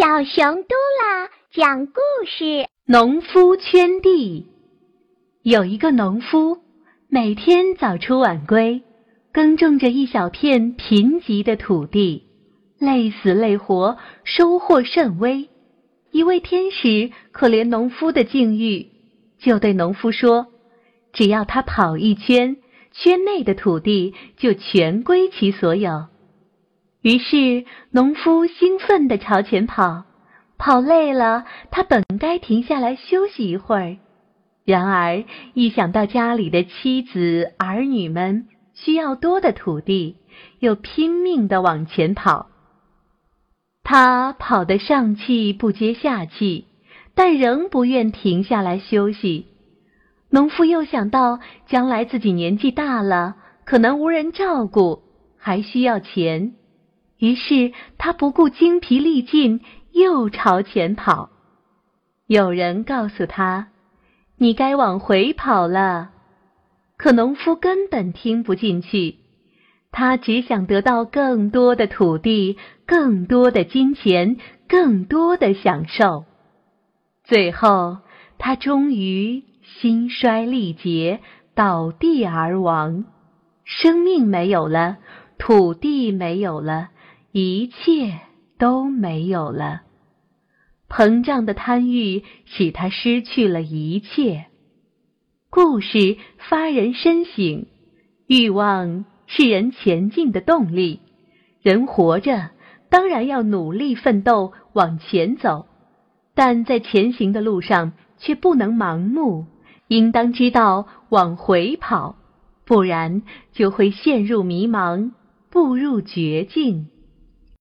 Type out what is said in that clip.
小熊嘟啦讲故事：农夫圈地。有一个农夫，每天早出晚归，耕种着一小片贫瘠的土地，累死累活，收获甚微。一位天使可怜农夫的境遇，就对农夫说：“只要他跑一圈，圈内的土地就全归其所有。”于是，农夫兴奋地朝前跑，跑累了，他本该停下来休息一会儿。然而，一想到家里的妻子儿女们需要多的土地，又拼命地往前跑。他跑得上气不接下气，但仍不愿停下来休息。农夫又想到将来自己年纪大了，可能无人照顾，还需要钱。于是他不顾精疲力尽，又朝前跑。有人告诉他：“你该往回跑了。”可农夫根本听不进去，他只想得到更多的土地、更多的金钱、更多的享受。最后，他终于心衰力竭，倒地而亡。生命没有了，土地没有了。一切都没有了，膨胀的贪欲使他失去了一切。故事发人深省，欲望是人前进的动力。人活着当然要努力奋斗往前走，但在前行的路上却不能盲目，应当知道往回跑，不然就会陷入迷茫，步入绝境。